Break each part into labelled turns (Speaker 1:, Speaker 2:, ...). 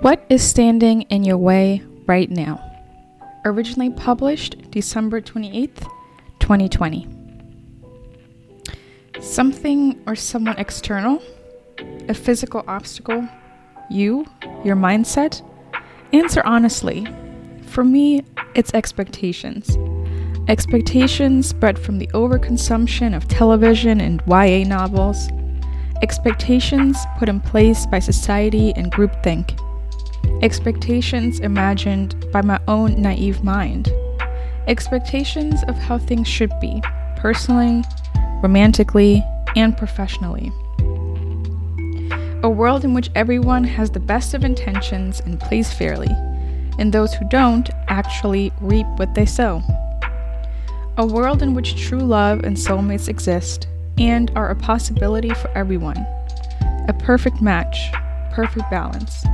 Speaker 1: What is standing in your way right now? Originally published December 28th, 2020. Something or someone external? A physical obstacle? You? Your mindset? Answer honestly. For me, it's expectations. Expectations bred from the overconsumption of television and YA novels. Expectations put in place by society and groupthink expectations imagined by my own naive mind, expectations of how things should be, personally, romantically, and professionally. A world in which everyone has the best of intentions and plays fairly, and those who don't actually reap what they sow. A world in which true love and soulmates exist and are a possibility for everyone. A perfect match, perfect balance.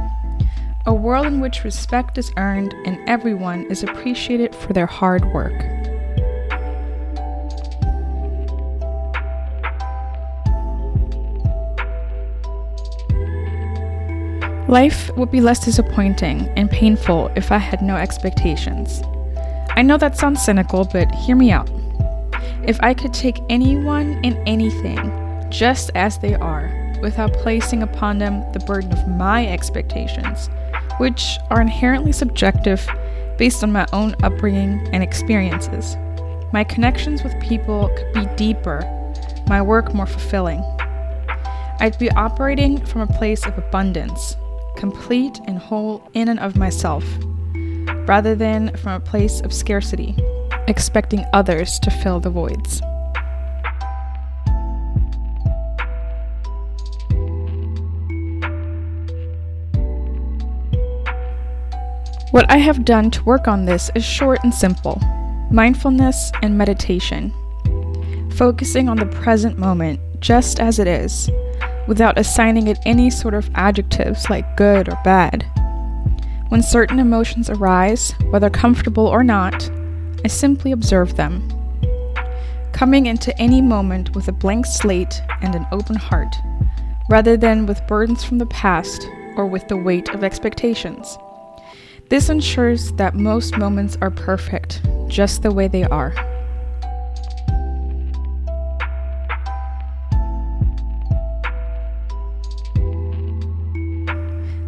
Speaker 1: A world in which respect is earned and everyone is appreciated for their hard work. Life would be less disappointing and painful if I had no expectations. I know that sounds cynical, but hear me out. If I could take anyone and anything just as they are, without placing upon them the burden of my expectations, which are inherently subjective based on my own upbringing and experiences. My connections with people could be deeper, my work more fulfilling. I'd be operating from a place of abundance, complete and whole in and of myself, rather than from a place of scarcity, expecting others to fill the voids. What I have done to work on this is short and simple mindfulness and meditation. Focusing on the present moment just as it is, without assigning it any sort of adjectives like good or bad. When certain emotions arise, whether comfortable or not, I simply observe them. Coming into any moment with a blank slate and an open heart, rather than with burdens from the past or with the weight of expectations. This ensures that most moments are perfect, just the way they are.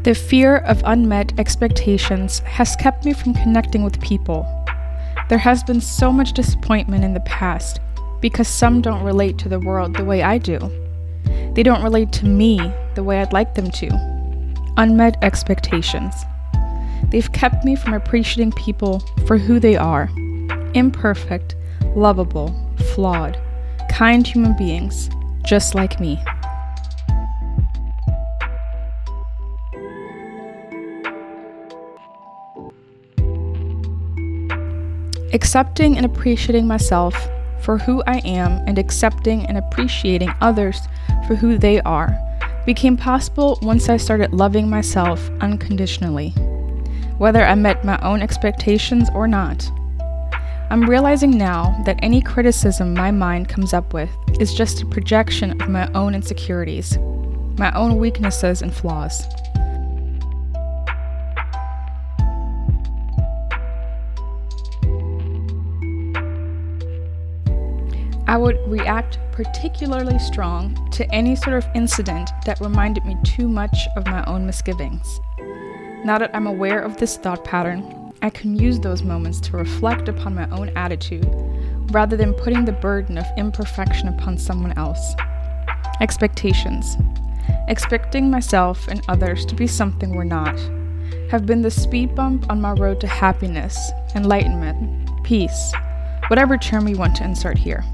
Speaker 1: The fear of unmet expectations has kept me from connecting with people. There has been so much disappointment in the past because some don't relate to the world the way I do. They don't relate to me the way I'd like them to. Unmet expectations. They've kept me from appreciating people for who they are imperfect, lovable, flawed, kind human beings, just like me. Accepting and appreciating myself for who I am and accepting and appreciating others for who they are became possible once I started loving myself unconditionally whether I met my own expectations or not. I'm realizing now that any criticism my mind comes up with is just a projection of my own insecurities, my own weaknesses and flaws. I would react particularly strong to any sort of incident that reminded me too much of my own misgivings. Now that I'm aware of this thought pattern, I can use those moments to reflect upon my own attitude rather than putting the burden of imperfection upon someone else. Expectations. Expecting myself and others to be something we're not have been the speed bump on my road to happiness, enlightenment, peace, whatever term we want to insert here.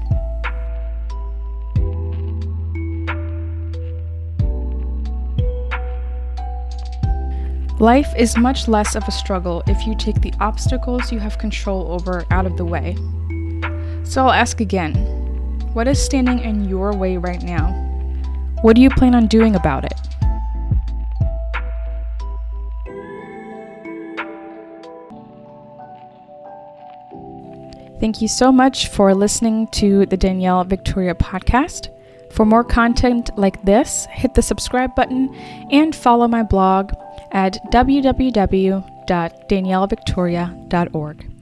Speaker 1: Life is much less of a struggle if you take the obstacles you have control over out of the way. So I'll ask again what is standing in your way right now? What do you plan on doing about it? Thank you so much for listening to the Danielle Victoria podcast. For more content like this, hit the subscribe button and follow my blog at www.daniellevictoria.org.